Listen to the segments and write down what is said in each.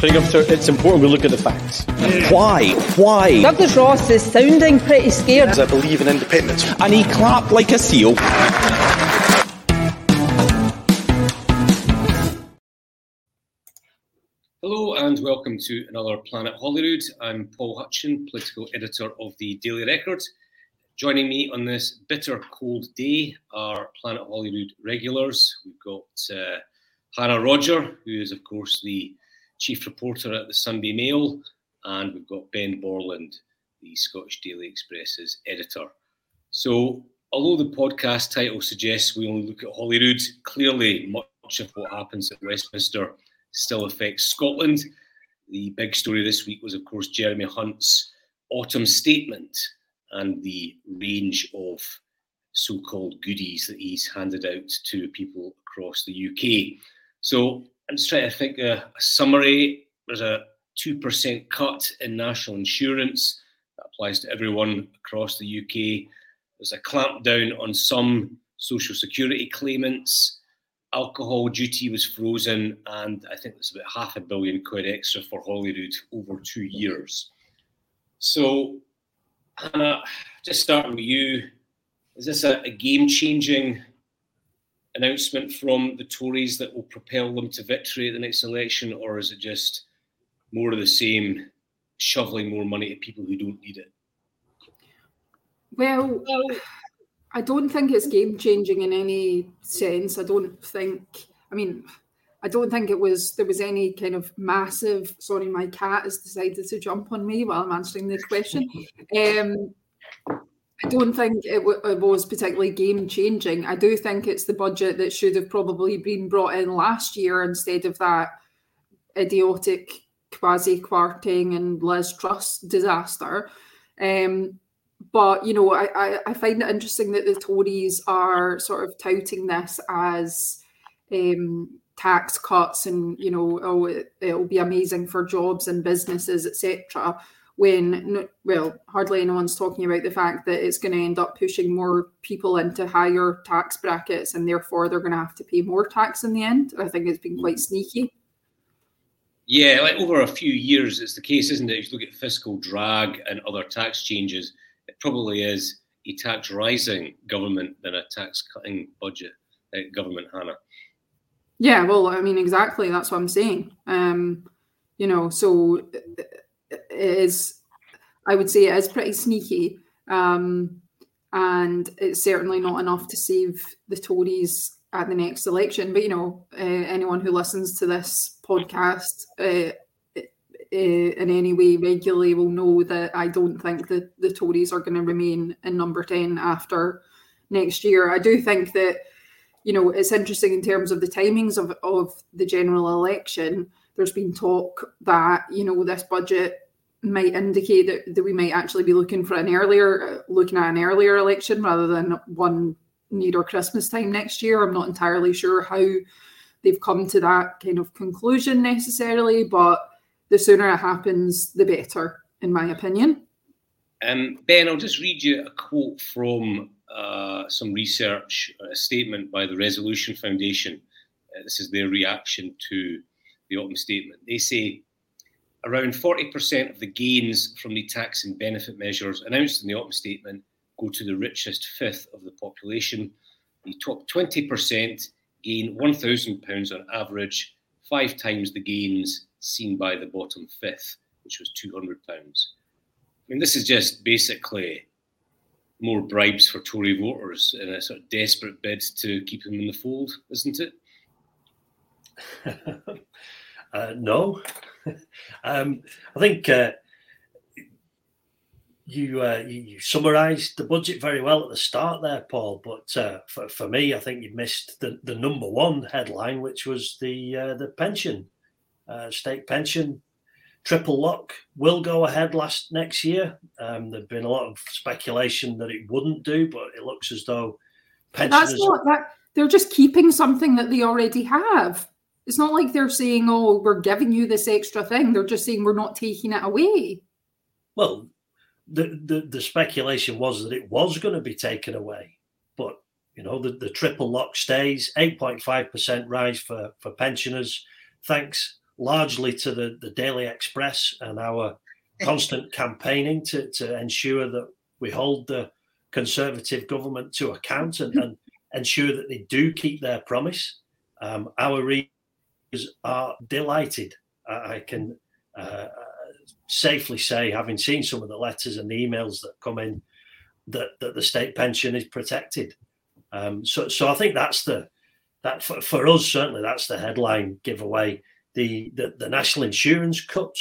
it's important we look at the facts. Why? Why? Douglas Ross is sounding pretty scared. I believe in independence. And he clapped like a seal. Hello and welcome to another Planet Holyrood. I'm Paul Hutcheon, political editor of the Daily Record. Joining me on this bitter cold day are Planet Holyrood regulars. We've got uh, Hannah Rodger, who is, of course, the chief reporter at the Sunday Mail, and we've got Ben Borland, the Scottish Daily Express's editor. So, although the podcast title suggests we only look at Holyrood, clearly much of what happens at Westminster still affects Scotland. The big story this week was, of course, Jeremy Hunt's autumn statement and the range of so called goodies that he's handed out to people across the UK. So I'm just trying to think a, a summary. There's a 2% cut in national insurance that applies to everyone across the UK. There's a clampdown on some social security claimants. Alcohol duty was frozen, and I think there's about half a billion quid extra for Holyrood over two years. So, Hannah, just starting with you, is this a, a game changing announcement from the Tories that will propel them to victory at the next election, or is it just more of the same, shoveling more money at people who don't need it? Well, I don't think it's game changing in any sense. I don't think, I mean, I don't think it was, there was any kind of massive, sorry, my cat has decided to jump on me while I'm answering the question. Um, I don't think it, w- it was particularly game changing. I do think it's the budget that should have probably been brought in last year instead of that idiotic Kwasi Kwarteng and Liz Truss disaster. Um, but you know, I, I, I, find it interesting that the Tories are sort of touting this as um, tax cuts and you know, oh, it, it'll be amazing for jobs and businesses, etc when well hardly anyone's talking about the fact that it's going to end up pushing more people into higher tax brackets and therefore they're going to have to pay more tax in the end. I think it's been quite sneaky. Yeah like over a few years it's the case isn't it? If you look at fiscal drag and other tax changes it probably is a tax rising government than a tax cutting budget uh, government hannah. Yeah well i mean exactly that's what i'm saying. Um you know so is, I would say, it is pretty sneaky. Um, and it's certainly not enough to save the Tories at the next election. But you know, uh, anyone who listens to this podcast uh, uh, in any way regularly will know that I don't think that the Tories are going to remain in number ten after next year. I do think that you know it's interesting in terms of the timings of of the general election. There's been talk that you know this budget might indicate that, that we might actually be looking for an earlier looking at an earlier election rather than one near Christmas time next year. I'm not entirely sure how they've come to that kind of conclusion necessarily, but the sooner it happens, the better, in my opinion. Um, ben, I'll just read you a quote from uh, some research, a statement by the Resolution Foundation. Uh, this is their reaction to the autumn statement. They say, Around 40% of the gains from the tax and benefit measures announced in the autumn statement go to the richest fifth of the population. The top 20% gain £1,000 on average, five times the gains seen by the bottom fifth, which was £200. I mean, this is just basically more bribes for Tory voters in a sort of desperate bid to keep them in the fold, isn't it? uh, no, um, I think uh, you, uh, you, you summarised the budget very well at the start there, Paul. But uh, for, for me, I think you missed the, the number one headline, which was the uh, the pension, uh, state pension, triple lock will go ahead last next year. Um, there'd been a lot of speculation that it wouldn't do, but it looks as though pensioners. That's not that. They're just keeping something that they already have. It's not like they're saying, "Oh, we're giving you this extra thing." They're just saying we're not taking it away. Well, the the, the speculation was that it was going to be taken away, but you know the, the triple lock stays, eight point five percent rise for for pensioners, thanks largely to the, the Daily Express and our constant campaigning to, to ensure that we hold the Conservative government to account and, and ensure that they do keep their promise. Um, our readers are delighted. I, can uh, safely say, having seen some of the letters and the emails that come in, that, that the state pension is protected. Um, so, so I think that's the that for, for us certainly that's the headline giveaway. The, the the national insurance cut,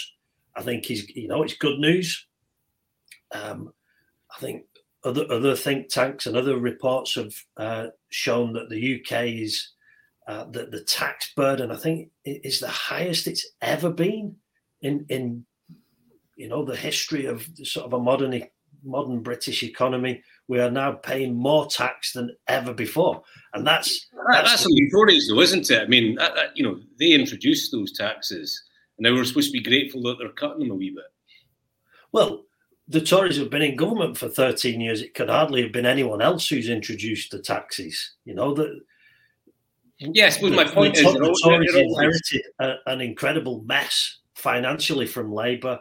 I think is you know it's good news. Um, I think other other think tanks and other reports have uh, shown that the UK is uh, that the tax burden I think is the highest it's ever been in in you know the history of sort of a modern modern British economy. We are now paying more tax than ever before, and that's that's, that's the Tories, though, isn't it? I mean, that, that, you know, they introduced those taxes, and now we're supposed to be grateful that they're cutting them a wee bit. Well, the Tories have been in government for 13 years. It could hardly have been anyone else who's introduced the taxes. You know that. Yes, but my point the, is, the Tories inherited a, an incredible mess financially from Labour.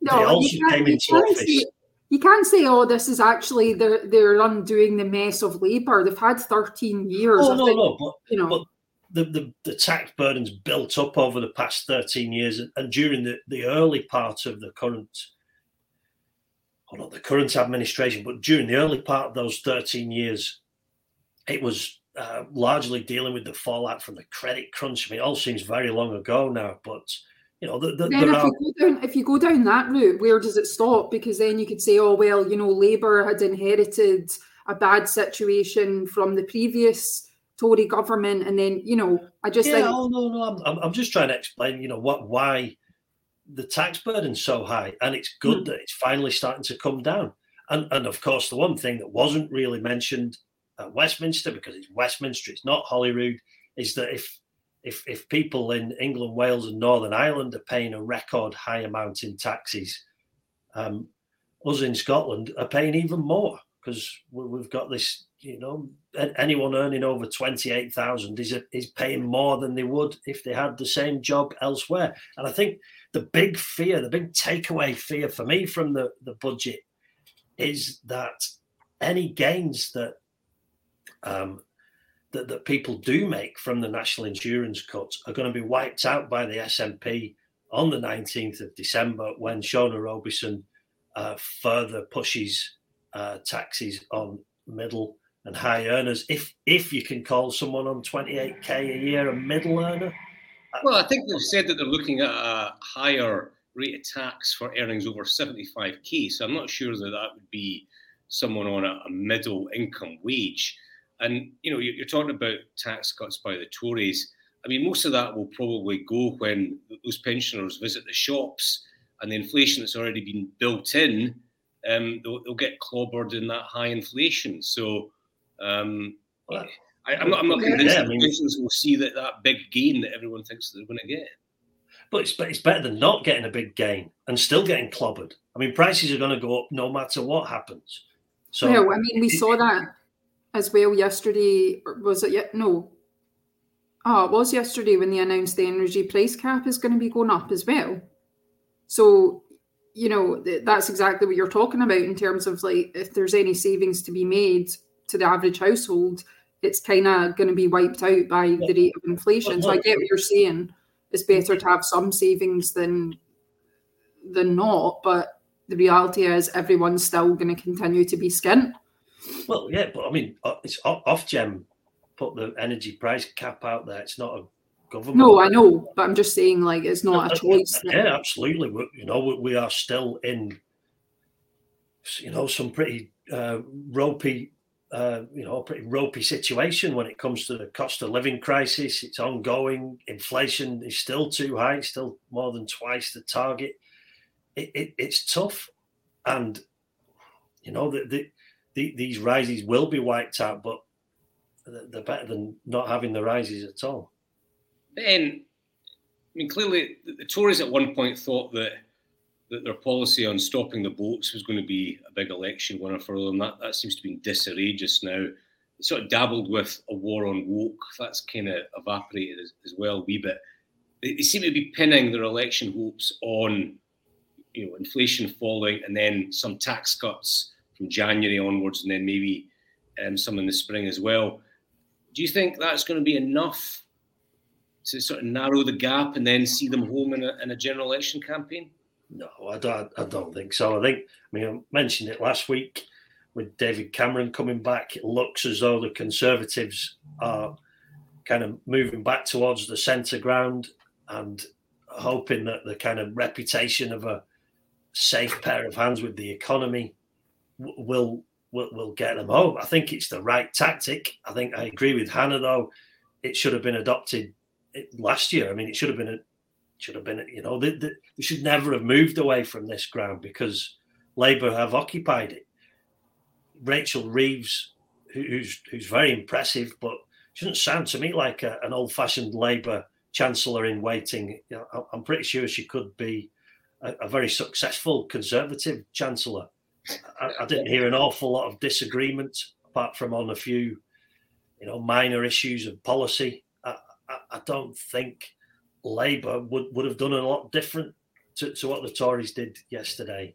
No, they also came into office. See, you can't say, "Oh, this is actually they're they're undoing the mess of Labour." They've had 13 years. Oh no, think, no, but you know. But, the, the, the tax burden's built up over the past 13 years and, and during the, the early part of the current or not the current administration, but during the early part of those 13 years, it was uh, largely dealing with the fallout from the credit crunch. I mean, it all seems very long ago now, but you know, the, the, then if, are... you down, if you go down that route, where does it stop? Because then you could say, oh well, you know, Labour had inherited a bad situation from the previous Tory government, and then you know, I just yeah, think, oh no, no, I'm, I'm just trying to explain, you know, what why the tax burden's so high, and it's good mm. that it's finally starting to come down. And and of course, the one thing that wasn't really mentioned Westminster because it's Westminster, it's not Holyrood, is that if if if people in England, Wales, and Northern Ireland are paying a record high amount in taxes, um, us in Scotland are paying even more because we've got this. You know, anyone earning over twenty eight thousand is is paying more than they would if they had the same job elsewhere. And I think the big fear, the big takeaway fear for me from the, the budget is that any gains that um, that, that people do make from the national insurance cuts are going to be wiped out by the SNP on the 19th of December when Shona Robison uh, further pushes uh, taxes on middle and high earners. If if you can call someone on 28k a year a middle earner, well, I think they've said that they're looking at a higher rate of tax for earnings over 75k. So I'm not sure that that would be someone on a, a middle income wage. And you know, you're talking about tax cuts by the Tories. I mean, most of that will probably go when those pensioners visit the shops, and the inflation that's already been built in, um, they'll, they'll, get clobbered in that high inflation. So. Um, well, I, am not, I'm not convinced yeah, I mean, will see that, that big gain that everyone thinks they're going to get. But it's, it's better than not getting a big gain and still getting clobbered. I mean, prices are going to go up no matter what happens. So, yeah, I mean, we saw that as well yesterday. Was it yet? No. Oh, it was yesterday when they announced the energy price cap is going to be going up as well. So, you know, that's exactly what you're talking about in terms of like if there's any savings to be made to the average household, it's kind of going to be wiped out by the rate of inflation. So I get what you're saying. It's better to have some savings than than not, but the reality is everyone's still going to continue to be skint. Well, yeah, but I mean, uh, it's Ofgem put the energy price cap out there. It's not a government. No, I know, but I'm just saying, like, it's not a choice. Yeah, absolutely. we you know, we are still in, you know, some pretty uh, ropey uh, you know, a pretty ropey situation when it comes to the cost of living crisis. It's ongoing. Inflation is still too high, still more than twice the target. It, it, it's tough, and you know the the, the, the, these rises will be wiped out, but they're better than not having the rises at all. Ben, I mean, clearly the Tories at one point thought that that their policy on stopping the boats was going to be a big election winner for them. That that seems to be in disarray just now. They sort of dabbled with a war on woke. That's kind of evaporated as, as well a wee bit. they, they seem to be pinning their election hopes on you know inflation falling and then some tax cuts from January onwards, and then maybe um, some in the spring as well. Do you think that's going to be enough to sort of narrow the gap and then see them home in a, in a general election campaign? No, I don't. I don't think so. I think. I mean, I mentioned it last week with David Cameron coming back. It looks as though the Conservatives are kind of moving back towards the centre ground and hoping that the kind of reputation of a safe pair of hands with the economy will will, will get them home. I think it's the right tactic. I think I agree with Hannah though. It should have been adopted eh, last year. I mean, it should have been a should have been you know they, they, they should never have moved away from this ground because Labour have occupied it. Rachel Reeves, who's who's very impressive, but doesn't sound to me like a, an old-fashioned Labour chancellor in waiting. You know, I'm pretty sure she could be a, a very successful Conservative chancellor. I, I, didn't hear an awful lot of disagreement, apart from on a few, you know, minor issues of policy. I, I, I don't think Labour would, would have done a lot different to, to what the Tories did yesterday.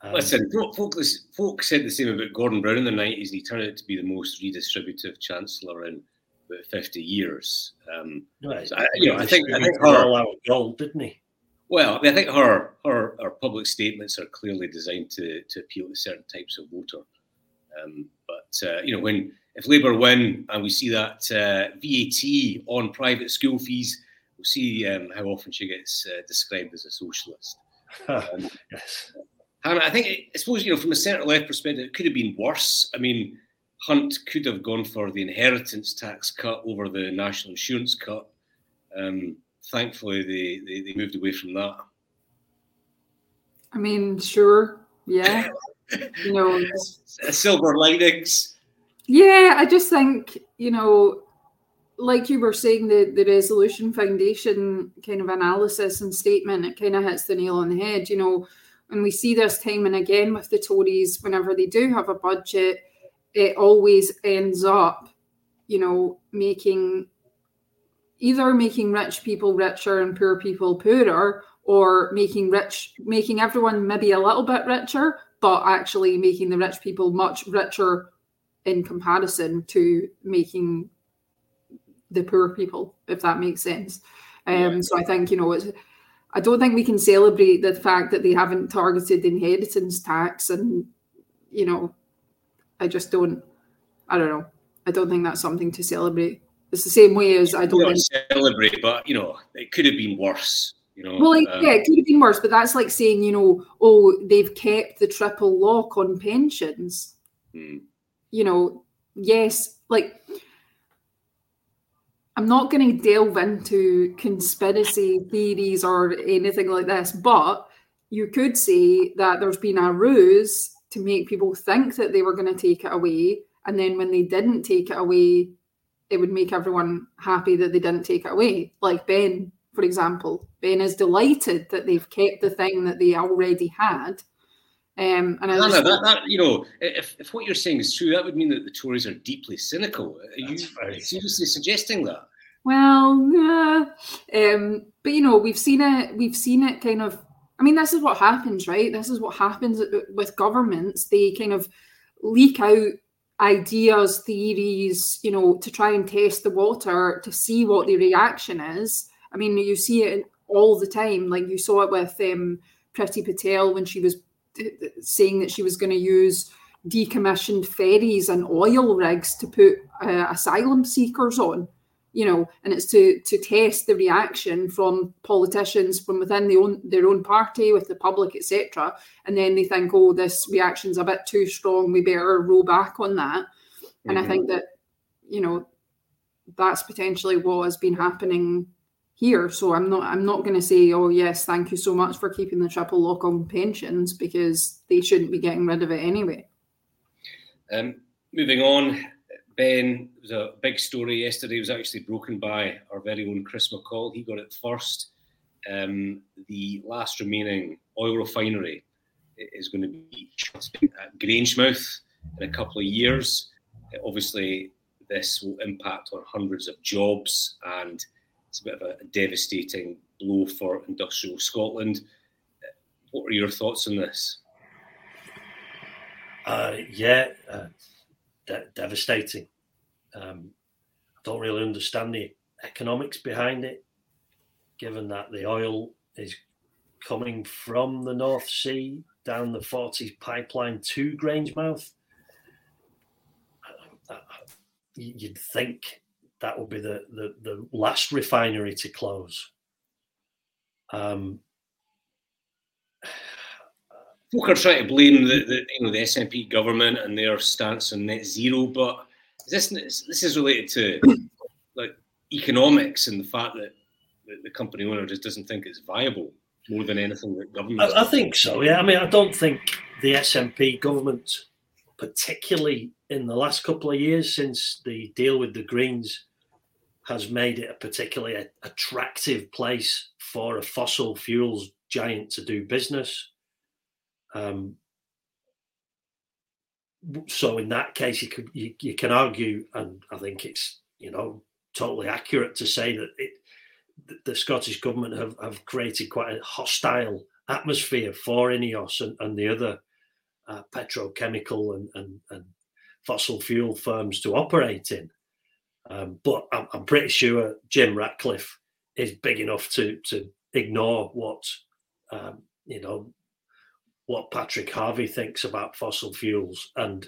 Um, Listen, folk, folk, said the same about Gordon Brown in the 90s. He turned out to be the most redistributive chancellor in about 50 years. Um, right. so I, you know, I think, I think her, all out gold, didn't he? Well, I, mean, I think her, her her public statements are clearly designed to, to appeal to certain types of voter. Um, but uh, you know, when if Labour win and we see that uh, VAT on private school fees, we'll see um, how often she gets uh, described as a socialist. Um, yes. And I think, I suppose, you know, from a centre left perspective, it could have been worse. I mean, Hunt could have gone for the inheritance tax cut over the national insurance cut. Um, thankfully, they, they, they moved away from that. I mean, sure, yeah. you know, silver linings. Yeah, I just think you know, like you were saying, the the Resolution Foundation kind of analysis and statement, it kind of hits the nail on the head. You know, and we see this time and again with the Tories, whenever they do have a budget, it always ends up, you know, making either making rich people richer and poor people poorer, or making rich, making everyone maybe a little bit richer, but actually making the rich people much richer in comparison to making the poor people, if that makes sense. Um, so I think you know it's. I don't think we can celebrate the fact that they haven't targeted inheritance tax, and you know, I just don't. I don't know. I don't think that's something to celebrate. It's the same way as I don't, celebrate, but you know, it could have been worse. You know, well, like, um, yeah, it could have been worse, but that's like saying, you know, oh, they've kept the triple lock on pensions. Hmm. You know, yes, like I'm not going to delve into conspiracy theories or anything like this, but you could say that there's been a ruse to make people think that they were going to take it away, and then when they didn't take it away, it would make everyone happy that they didn't take it away. Like Ben, for example, Ben is delighted that they've kept the thing that they already had. Um, and Anna, that, that, you know, if, if what you're saying is true, that would mean that the Tories are deeply cynical. Are you very... seriously suggesting that? Well, yeah. Um, but you know, we've seen it. We've seen it kind of. I mean, this is what happens, right? This is what happens with governments. They kind of leak out ideas, theories, you know, to try and test the water to see what the reaction is. I mean, you see it all the time. Like you saw it with um, Patel when she was saying that she was going to use decommissioned ferries and oil rigs to put uh, asylum seekers on you know, and it's to to test the reaction from politicians from within the own, their own party, with the public, etc. And then they think, oh, this reaction's a bit too strong. We better roll back on that. Mm-hmm. And I think mm-hmm. that, you know, that's potentially what has been happening here. So I'm not I'm not going to say, oh yes, thank you so much for keeping the triple lock on pensions because they shouldn't be getting rid of it anyway. Um, moving on, Ben, it was a big story yesterday. It was actually broken by our very own Chris McCall. He got it first. Um, the last remaining oil refinery is going to be at Grangemouth in a couple of years. Obviously, this will impact on hundreds of jobs and it's a bit of a, a devastating blow for industrial Scotland. What are your thoughts on this? Uh, yeah, uh, de- devastating. Um, I don't really understand the economics behind it, given that the oil is coming from the North Sea down the Forties pipeline to Grangemouth. You'd think that would be the, the, the last refinery to close. Um, Folk are trying to blame the, the you know the SNP government and their stance on net zero, but this this is related to like economics and the fact that the, company owner just doesn't think it's viable more than anything that government. I, I, think so. Yeah, I mean, I don't think the SNP government, particularly in the last couple of years since the deal with the Greens, has made it a particularly attractive place for a fossil fuels giant to do business. Um, so in that case, you could you, you can argue, and I think it's you know totally accurate to say that it the Scottish government have, have created quite a hostile atmosphere for Ineos and, and the other uh, petrochemical and, and, and, fossil fuel firms to operate in. Um, but I'm, I'm, pretty sure Jim Ratcliffe is big enough to to ignore what um, you know what Patrick Harvie thinks about fossil fuels and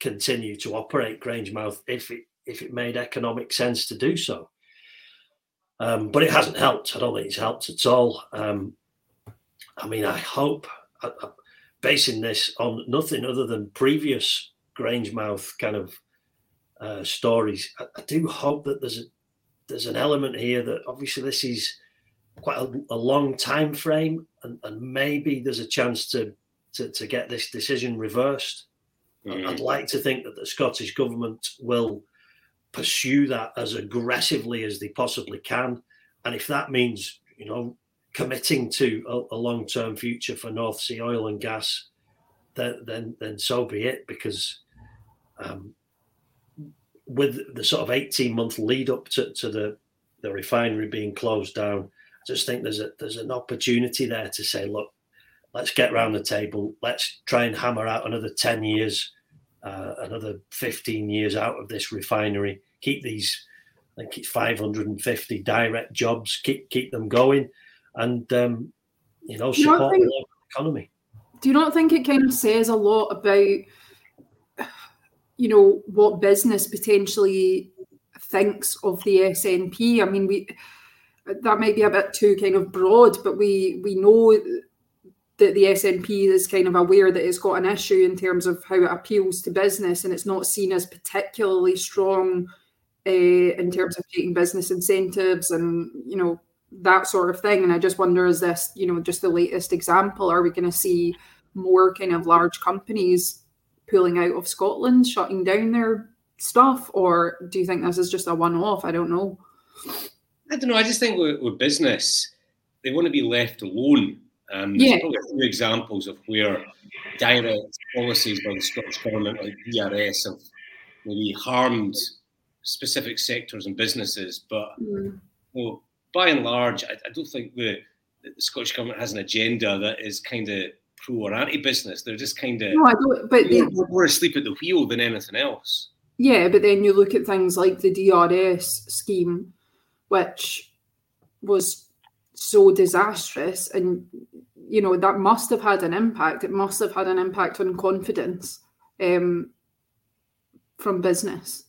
continue to operate Grangemouth if it if it made economic sense to do so. Um, but it hasn't helped. I don't think it's helped at all. Um, I mean, I hope, basing this on nothing other than previous Grangemouth kind of uh, stories, I, I, do hope that there's a, there's an element here that obviously this is quite a, a long time frame, and, and, maybe there's a chance to, to, to get this decision reversed. Mm. I'd like to think that the Scottish government will pursue that as aggressively as they possibly can. And if that means, you know, committing to a, a long-term future for North Sea oil and gas, then then, then so be it. Because um, with the sort of 18-month lead up to, to the the refinery being closed down, just think there's a there's an opportunity there to say, look, let's get round the table, let's try and hammer out another 10 years uh, another 15 years out of this refinery, keep these, I think it's 550 direct jobs, keep keep them going, and um, you know support think, the local economy. Do you not think it kind of says a lot about, you know, what business potentially thinks of the SNP? I mean, we that might be a bit too kind of broad, but we we know that the SNP is kind of aware that it's got an issue in terms of how it appeals to business and it's not seen as particularly strong uh, in terms of taking business incentives and you know that sort of thing. And i just wonder is this you know just the latest example? Are we going to see more kind of large companies pulling out of scotland shutting down their stuff or do you think this is just a one-off? I don't know i don't know i just think with, with business they want to be left alone um, yeah. There's probably a few examples of where direct policies by the Scottish Government, like DRS, have maybe harmed specific sectors and businesses. But mm. well, by and large, I, I don't think the, the, Scottish Government has an agenda that is kind of pro or anti business. They're just kind of no, I don't, but they, more asleep at the wheel than anything else. Yeah, but then you look at things like the DRS scheme, which was so disastrous and you know that must have had an impact. It must have had an impact on confidence um, from business.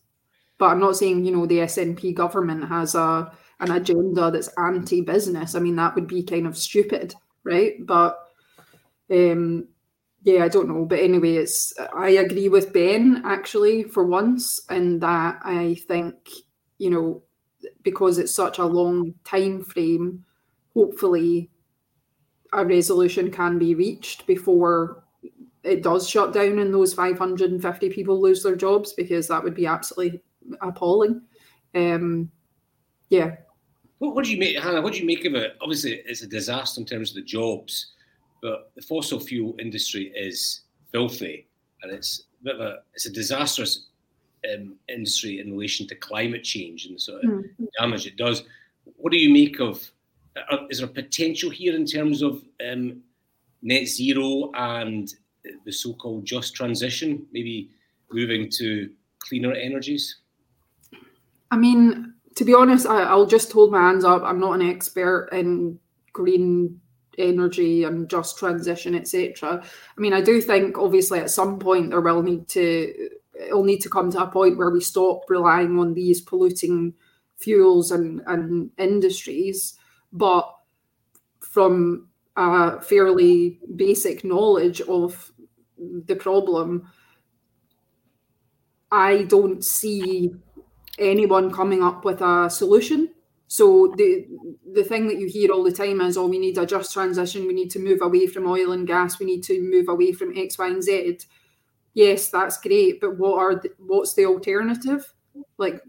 But i'm not saying you know the snp government has a an agenda that's anti-business. I mean that would be kind of stupid right? But um yeah i don't know. But anyway it's i agree with ben actually for once and that i think you know because it's such a long time frame hopefully a resolution can be reached before it does shut down and those 550 people lose their jobs because that would be absolutely appalling. Um, yeah. What, what do you make, Hannah? What do you make of it? Obviously, it's a disaster in terms of the jobs, but the fossil fuel industry is filthy, and it's a bit of a it's a disastrous um, industry in relation to climate change and the sort of mm. damage it does. what do you make of? Uh, is there a potential here in terms of um, net zero and the so-called just transition, maybe moving to cleaner energies? I mean, to be honest, I, will just hold my hands up. I'm not an expert in green energy and just transition, etc. I mean, I do think obviously at some point there will need to it'll need to come to a point where we stop relying on these polluting fuels and, and industries. But from a fairly basic knowledge of the problem, I don't see anyone coming up with a solution. So the the thing that you hear all the time is, oh, we need a just transition. We need to move away from oil and gas. We need to move away from X, Y, and Z. Yes, that's great, but what are the, what's the alternative? Like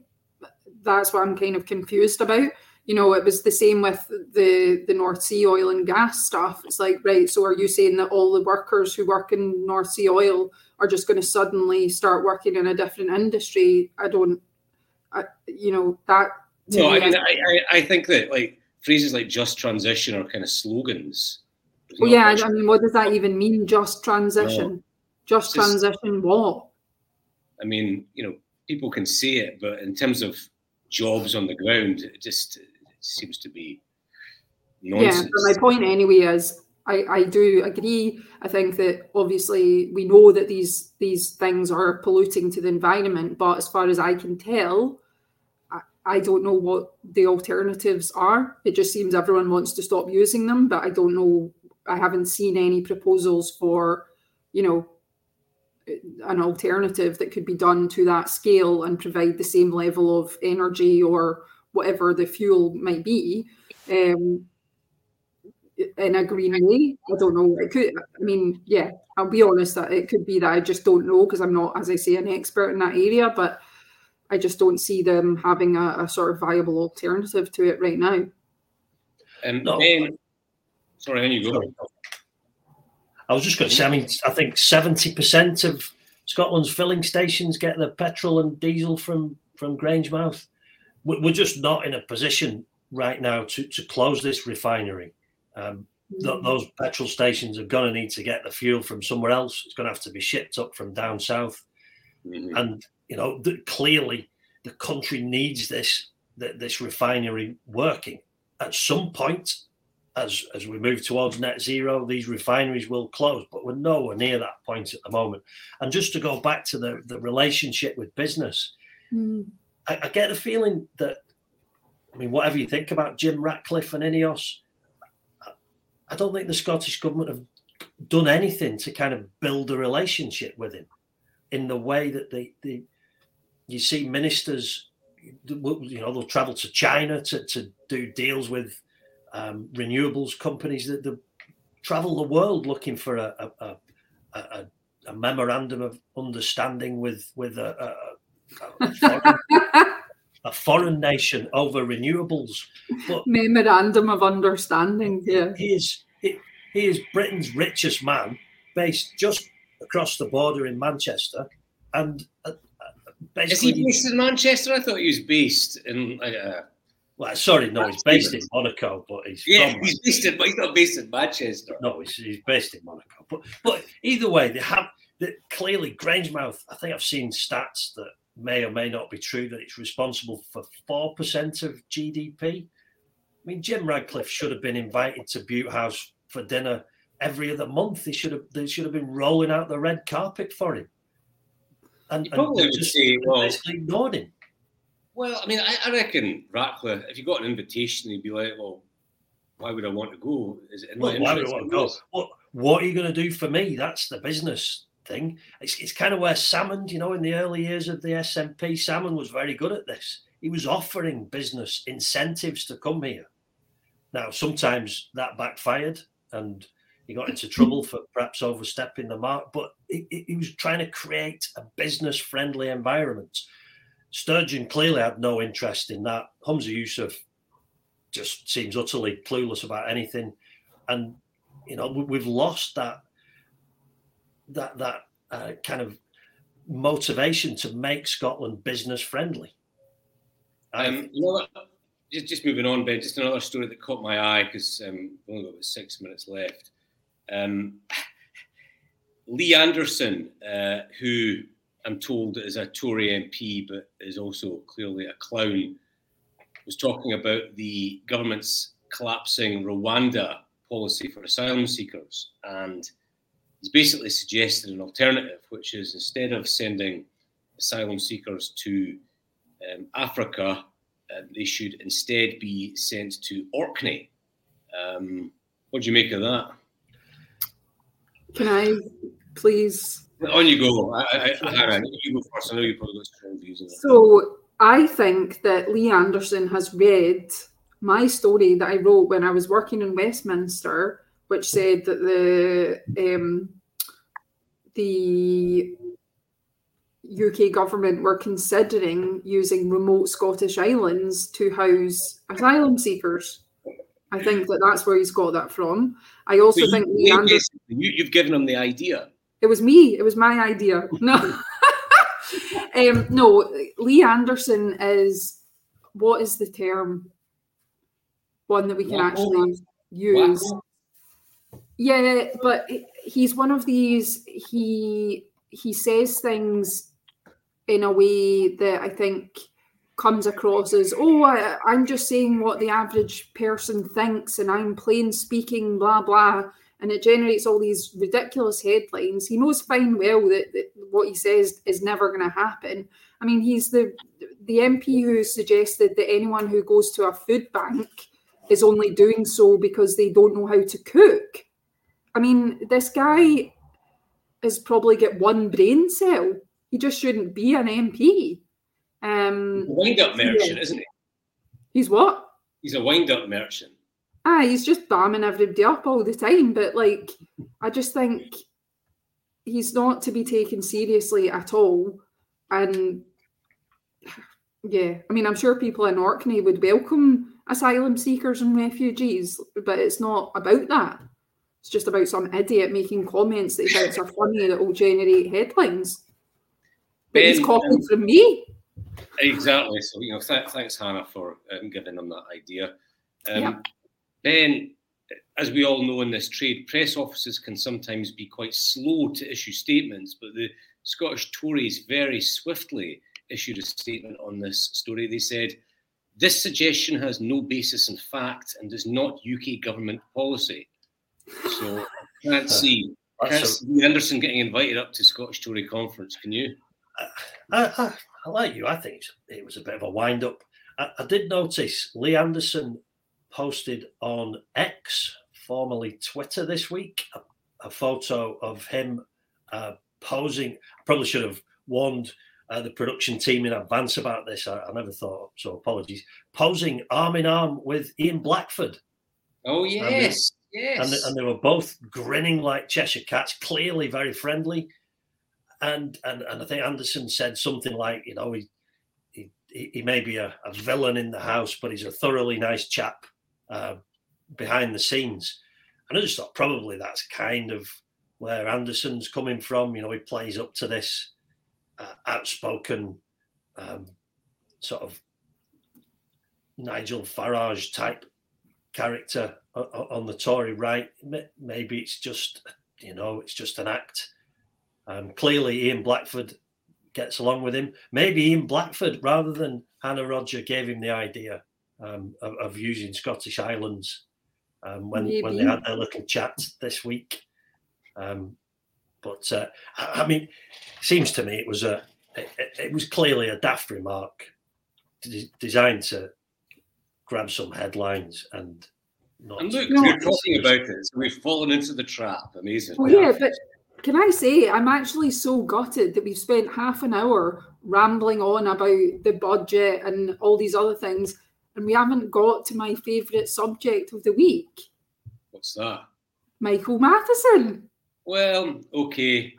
that's what I'm kind of confused about. You know, it was the same with the the North Sea oil and gas stuff. It's like, right, so are you saying that all the workers who work in North Sea oil are just going to suddenly start working in a different industry? I don't, I, you know, that no, I mean, I, I, I think that like phrases like just transition are kind of slogans. Well, yeah, I mean, what does that even mean? Just transition. No, just transition what? I mean, you know, people can see it, but in terms of jobs on the ground, it just it seems to be nonsense. Yeah, but my point anyway is I, I do agree. I think that obviously we know that these these things are polluting to the environment, but as far as I can tell, I don't know what the alternatives are. It just seems everyone wants to stop using them, but I don't know. I haven't seen any proposals for, you know, an alternative that could be done to that scale and provide the same level of energy or whatever the fuel might be um, in a green way. I don't know. It could. I mean, yeah. I'll be honest that it could be that I just don't know because I'm not, as I say, an expert in that area, but I just don't see them having a, a sort of viable alternative to it right now. And no. then, sorry, then you go. I was just going to say, I mean, I think 70% of Scotland's filling stations get their petrol and diesel from, from Grangemouth. We're just not in a position right now to, to close this refinery. Um, th- mm. those petrol stations are going to need to get the fuel from somewhere else. It's going to have to be shipped up from down south. Mm-hmm. And you know, that clearly the country needs this this refinery working. At some point, as as we move towards net zero, these refineries will close, but we're nowhere near that point at the moment. And just to go back to the the relationship with business, mm. I, I get the feeling that, I mean, whatever you think about Jim Ratcliffe and Ineos, I don't think the Scottish government have done anything to kind of build a relationship with him in the way that they, they you see ministers, you know, they'll travel to China to, to do deals with um, renewables companies that they travel the world looking for a, a, a, a memorandum of understanding with with a, foreign, a foreign nation over renewables. But memorandum of understanding. Yeah, he is he, he is Britain's richest man, based just across the border in Manchester, and uh, basically. Is he based in Manchester? I thought he was based in. Uh, well, sorry, no, he's based in Monaco, but he's yeah, he's based in, but he's not based in Manchester. No, he's, he's based in Monaco. But but either way, they have that clearly Grangemouth. I think I've seen stats that may or may not be true that it's responsible for four percent of GDP. I mean, Jim Ratcliffe should have been invited to Bute House for dinner every other month. They should have they should have been rolling out the red carpet for him and, and would say, well, basically ignored him. Well, I mean, I, I, reckon Ratcliffe, if you got an invitation, he'd be like, well, why would I want to go? Is it in well, why would I want to go? What, what are you going to do for me? That's the business thing. It's, it's kind of where Salmond, you know, in the early years of the SNP, Salmond was very good at this. He was offering business incentives to come here. Now, sometimes that backfired and he got into trouble for perhaps overstepping the mark, but he, he was trying to create a business friendly environment. Sturgeon clearly had no interest in that. Humza Yousaf just seems utterly clueless about anything. And, you know, we've lost that, that, that uh, kind of motivation to make Scotland business friendly. Um, know, just, just moving on, Ben. Just another story that caught my eye because um, we've only got about six minutes left. Um, Lee Anderson, uh, who I'm told is a Tory MP but is also clearly a clown, was talking about the government's collapsing Rwanda policy for asylum seekers. And he's basically suggested an alternative, which is instead of sending asylum seekers to um, Africa, uh, they should instead be sent to Orkney. Um, what do you make of that? Can I please? On you go. I, I, you go first. I know you probably got strong views on that. So I think that Lee Anderson has read my story that I wrote when I was working in Westminster, which said that the um, the UK government were considering using remote Scottish islands to house asylum seekers. I think that that's where he's got that from. I also So think you, Lee Anderson. you, you've given him the idea. It was me. It was my idea. No, um, no. Lee Anderson is what is the term? One that we can actually use. Yeah, but he's one of these. He he says things in a way that I think comes across as, oh, I, I'm just saying what the average person thinks, and I'm plain speaking, blah blah, and it generates all these ridiculous headlines. He knows fine well that, that what he says is never going to happen. I mean, he's the the MP who suggested that anyone who goes to a food bank is only doing so because they don't know how to cook. I mean, this guy is probably get one brain cell. He just shouldn't be an MP. Um, Wind up merchant, isn't he? he's what? He's a wind up merchant. Ah, he's just bamming everybody up all the time. But like, I just think he's not to be taken seriously at all. And yeah, I mean, I'm sure people in Orkney would welcome asylum seekers and refugees, but it's not about that. It's just about some idiot making comments that he thinks are funny that will generate headlines. But he's Ben, copied um, from me. Exactly. So, you know, th- thanks, Hannah, for um, giving them that idea. Um, Yeah. Ben, as we all know in this trade, press offices can sometimes be quite slow to issue statements, but the Scottish Tories very swiftly issued a statement on this story. They said, This suggestion has no basis in fact and is not UK government policy. So I can't see, can't see Anderson getting invited up to Scottish Tory conference, can you? I, I, I like you. I think it was a bit of a wind up. I, I did notice Lee Anderson posted on X, formerly Twitter, this week, a, a photo of him uh, posing. I probably should have warned uh, the production team in advance about this. I, I never thought, so apologies. Posing arm in arm with Ian Blackford. Oh, yes, yes. and, and they were both grinning like Cheshire cats, clearly very friendly. And and and I think Anderson said something like, you know, he he, he may be a, a villain in the house, but he's a thoroughly nice chap uh, behind the scenes. And I just thought probably that's kind of where Anderson's coming from. You know, he plays up to this uh, outspoken um, sort of Nigel Farage type character on the Tory right. Maybe it's just, you know, it's just an act. Um, clearly, Ian Blackford gets along with him. Maybe Ian Blackford, rather than Hannah Rodger, gave him the idea um, of, of using Scottish Islands um, when when they had their little chat this week. Um, but uh, I, I mean, seems to me it was a it, it- it was clearly a daft remark de- designed to grab some headlines and not. And look, No. we're talking about it, so we've fallen into the trap. Amazing. Well, yeah, but can I say I'm actually so gutted that we've spent half an hour rambling on about the budget and all these other things, and we haven't got to my favourite subject of the week, What's that? Michael Matheson. Well, okay.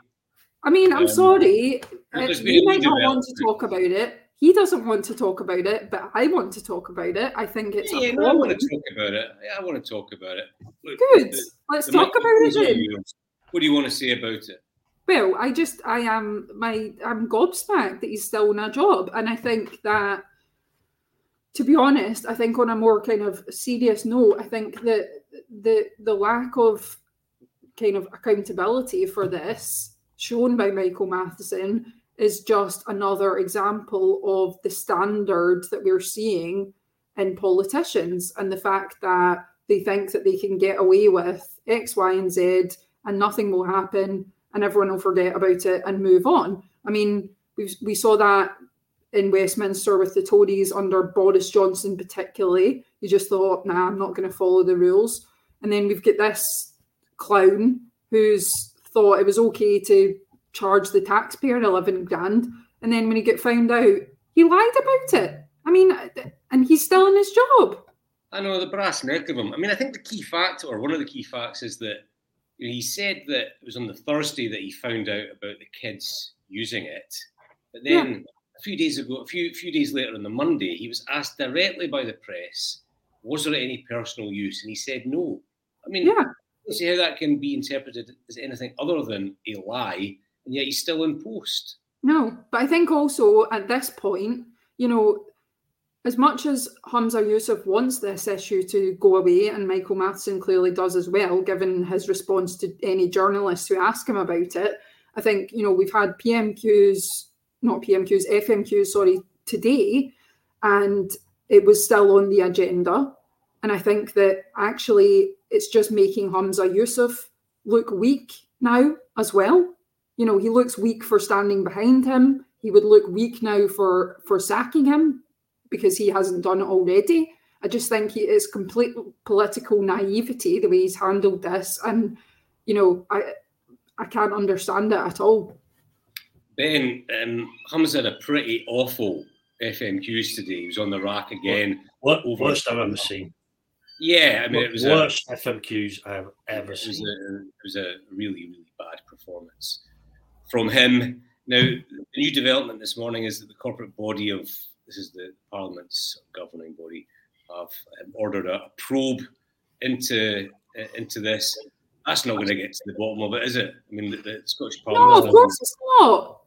I mean, I'm Um, sorry, uh, you might not want to talk about it. He doesn't want to talk about it, but I want to talk about it. I think it's Yeah, no, I want to talk about it. Yeah, I want to talk about it. Look, Good. the- Let's the talk about it then. What do you want to say about it? Well, I just I am my I'm gobsmacked that he's still in a job, and I think that to be honest, I think on a more kind of serious note, I think that the the lack of kind of accountability for this shown by Michael Matheson is just another example of the standard that we're seeing in politicians and the fact that they think that they can get away with X, Y, and Z and nothing will happen and everyone will forget about it and move on. I mean, we we saw that in Westminster with the Tories under Boris Johnson, particularly. You just thought, nah, I'm not going to follow the rules. And then we've got this clown who's thought it was okay to charge the taxpayer 11 grand. And then when he get found out, he lied about it. I mean, and he's still in his job. I know the brass neck of him. I mean, I think the key fact, or one of the key facts, is that you know, he said that it was on the Thursday that he found out about the kids using it. But then yeah. A few days ago, a few few days later on the Monday, he was asked directly by the press, was there any personal use? And he said no. I mean, yeah. I don't see how that can be interpreted as anything other than a lie, and yet he's still in post. No, but I think also at this point, you know, as much as Humza Yousaf wants this issue to go away, and Michael Matheson clearly does as well, given his response to any journalists who ask him about it, I think, you know, we've had PMQs, not PMQs, FMQs, sorry, today, and it was still on the agenda. And I think that actually it's just making Humza Yousaf look weak now as well. You know, he looks weak for standing behind him. He would look weak now for for sacking him because he hasn't done it already. I just think he is complete political naivety the way he's handled this, and you know, I I can't understand it at all. Ben, um, Hum's had a pretty awful FMQs today. He was on the rack again. What, what worst I've ever seen. Yeah, I mean, it was the worst a, FMQs I've ever it seen. a, it was a really, really bad performance from him. Now, the new development this morning is that the corporate body of this is the Parliament's governing body have um, ordered a probe into uh, into this. That's not going to get to the bottom of it, is it? I mean, the, the Scottish Parliament. No, of course it's not.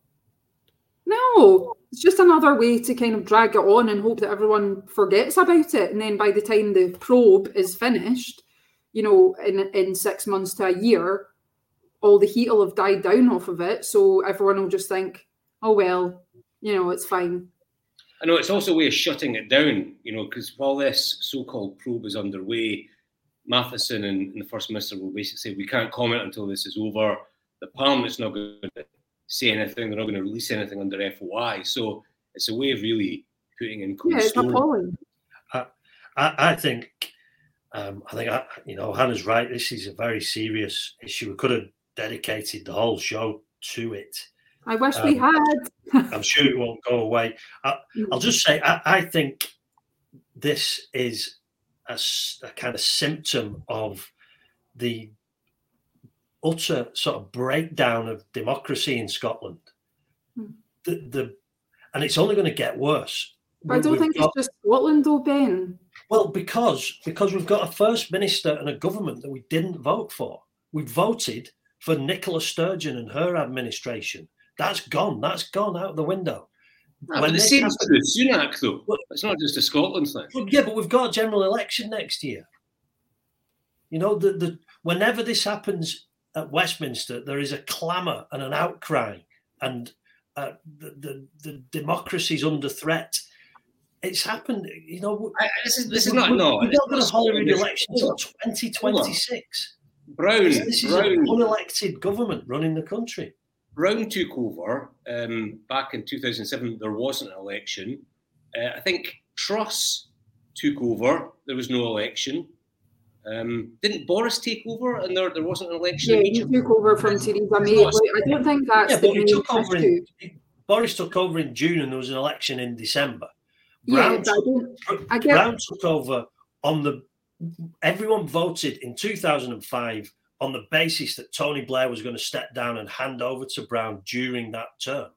No, it's just another way to kind of drag it on and hope that everyone forgets about it. And then by the time the probe is finished, you know, in in six months to a year, all the heat will have died down off of it. So everyone will just think, oh well, you know, it's fine. I know it's also a way of shutting it down, you know, because while this so-called probe is underway, Matheson and, and the First Minister will basically say we can't comment until this is over. The Parliament's not going to say anything. They're not going to release anything under FOI. So it's a way of really putting in. Yeah, it's appalling. I, I, I think, um, I think, I, you know, Hannah's right. This is a very serious issue. We could have dedicated the whole show to it. I wish um, we had. I'm sure it won't go away. I, will just say, I, I, think this is a, a kind of symptom of the utter sort of breakdown of democracy in Scotland. Hmm. The, the and it's only going to get worse. I don't we've think got, it's just Scotland, though, Ben. Well, because because we've got a first minister and a government that we didn't vote for. We voted for Nicola Sturgeon and her administration. That's gone. That's gone out the window. Ah, but the same for Sunak, though. Well, it's not just a Scotland thing. Well, yeah, but we've got a general election next year. You know, the, the whenever this happens at Westminster, there is a clamour and an outcry, and uh, the, the, the democracy's under threat. It's happened, you know. I, this is this is not no. We're not going to hold an election until twenty twenty six. Brown, this is Brown. an unelected government running the country. Brown took over um, back in 2007. There wasn't an election. Uh, I think Truss took over. There was no election. Um, didn't Boris take over and there, there wasn't an election? Yeah, he took over from Theresa May. I don't think that's yeah, the took over in, Boris took over in June and there was an election in December. Brown, yeah, took, I get, Brown took over on the. Everyone voted in 2005 on the basis that Tony Blair was going to step down and hand over to Brown during that term.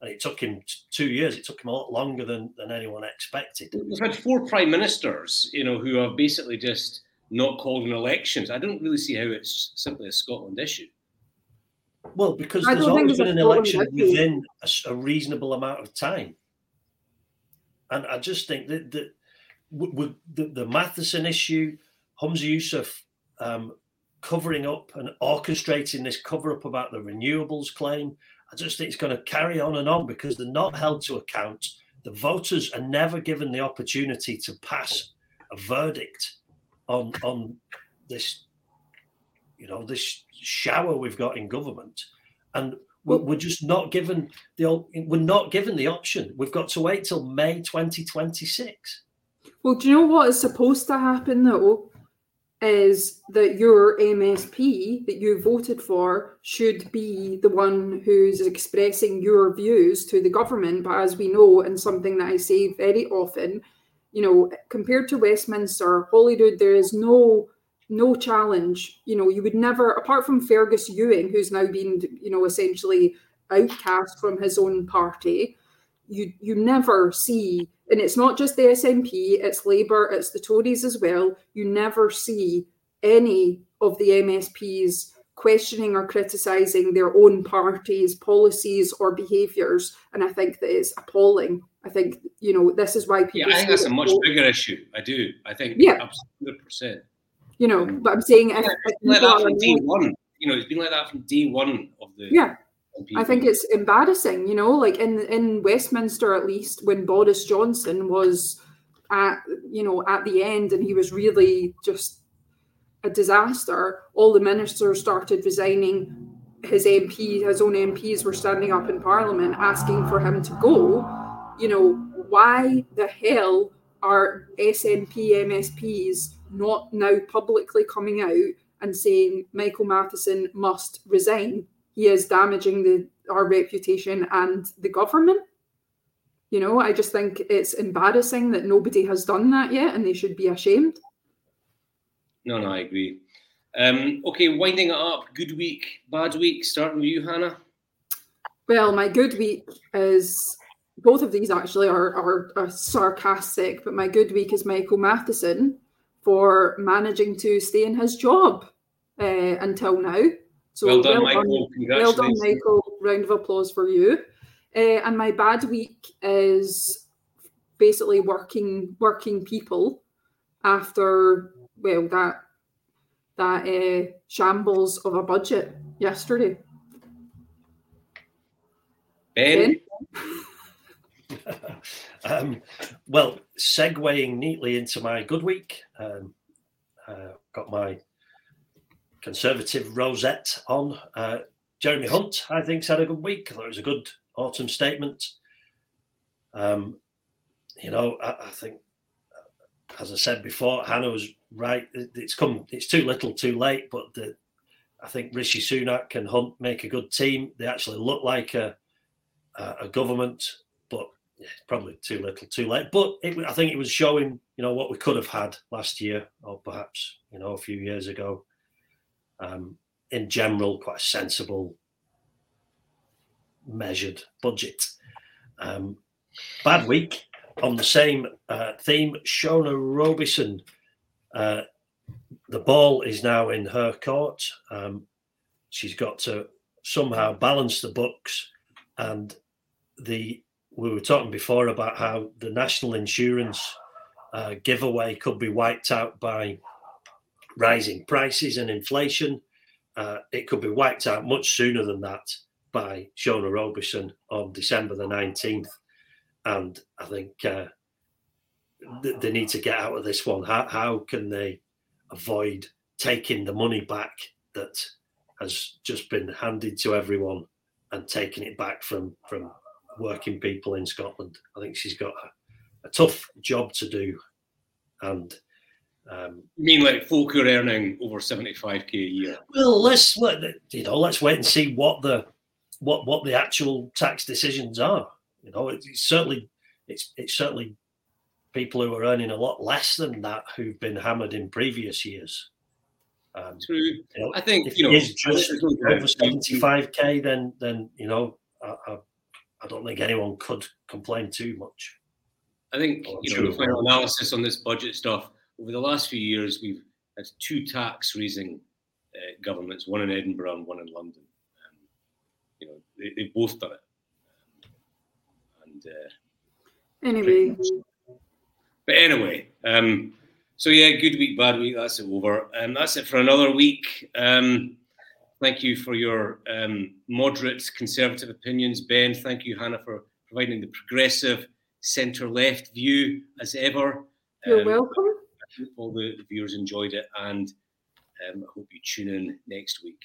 And it took him two years. It took him a lot longer than, than anyone expected. We've had four prime ministers, you know, who have basically just not called an elections. I don't really see how it's simply a Scotland issue. Well, because there's always been an election within a, a, reasonable amount of time. and I just think that that with the, the Matheson issue, Humza Yousaf um, covering up and orchestrating this cover up about the renewables claim, I just think it's going to carry on and on because they're not held to account. The voters are never given the opportunity to pass a verdict on on this, you know, this shower we've got in government, and we're, we're just not given the we're not given the option. We've got to wait till May 2026. Well, do you know what is supposed to happen though? is that your MSP that you voted for should be the one who's expressing your views to the government. But as we know, and something that I say very often, you know, compared to Westminster, Holyrood, there is no no challenge. You know, you would never, apart from Fergus Ewing, who's now been, you know, essentially outcast from his own party, you you never see and it's not just the SNP, it's Labour, it's the Tories as well. You never see any of the MSPs questioning or criticising their own party's policies or behaviours. And I think that is appalling. I think, you know, this is why people. Yeah, I think that's a much bigger issue. I do. I think, yeah, 100%. You know, but I'm saying. If, if like that from day one. You know, it's been like that from day one of the. Yeah. I think it's embarrassing, you know, like in in Westminster at least when Boris Johnson was at you know at the end and he was really just a disaster. All the ministers started resigning. His MP, his own MPs were standing up in Parliament asking for him to go. You know, why the hell are SNP MSPs not now publicly coming out and saying Michael Matheson must resign? he is damaging the our reputation and the government. You know, I just think it's embarrassing that nobody has done that yet, and they should be ashamed. No, no, I agree. Um, okay, winding it up. Good week, bad week. Starting with you, Hannah. Well, my good week is both of these actually are, are, are sarcastic, but my good week is Michael Matheson for managing to stay in his job uh, until now. So well done, well Michael. Done, well done, Michael. Round of applause for you. Uh, and my bad week is basically working working people after well that that uh, shambles of a budget yesterday. Ben. ben? Um, well, segueing neatly into my good week, um, uh, got my Conservative rosette on. Uh, Jeremy Hunt, I think, had a good week. I thought it was a good autumn statement. Um, you know, I, I, think, as I said before, Hannah was right. It's come. It's too little, too late. But the, I think Rishi Sunak and Hunt make a good team. They actually look like a a, government, yeah, probably too little, too late. But it, I think it was showing, you know, what we could have had last year, or perhaps you know a few years ago um, in general, quite a sensible, measured budget. Um, bad week on the same uh, theme. Shona Robison, uh, the ball is now in her court. Um, she's got to somehow balance the books, and the we were talking before about how the national insurance uh, giveaway could be wiped out by rising prices and inflation. Uh, it could be wiped out much sooner than that by Shona Robison on December the 19th. And I think uh, th- they need to get out of this one. How, how can they avoid taking the money back that has just been handed to everyone and taking it back from, from working people in Scotland? I think she's got a, a tough job to do. And um, you mean like folk who are earning over 75k a year? Well, let's let you know. Let's wait and see what the what what the actual tax decisions are. You know, it's certainly it's it's certainly people who are earning a lot less than that who've been hammered in previous years. Um, True. You know, I think if you know it's just over 75k, then then you know I, I, I don't think anyone could complain too much. I think you know the final analysis on this budget stuff over the last few years, we've had two tax raising uh, governments, one in Edinburgh and one in London. Um, you know, they, have both done it. Um, and uh, Anyway, But anyway, um, so yeah, good week, bad week. That's it over, and that's it for another week. Um, thank you for your um, moderate conservative opinions, Ben. Thank you, Hannah, for providing the progressive centre-left view as ever. you're Um, welcome. I hope all the viewers enjoyed it, and um, I hope you tune in next week.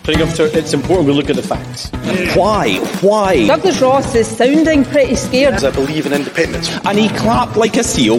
I think Officer, it's important we look at the facts. Why? Why? Douglas Ross is sounding pretty scared. I believe in independence. And he clapped like a seal.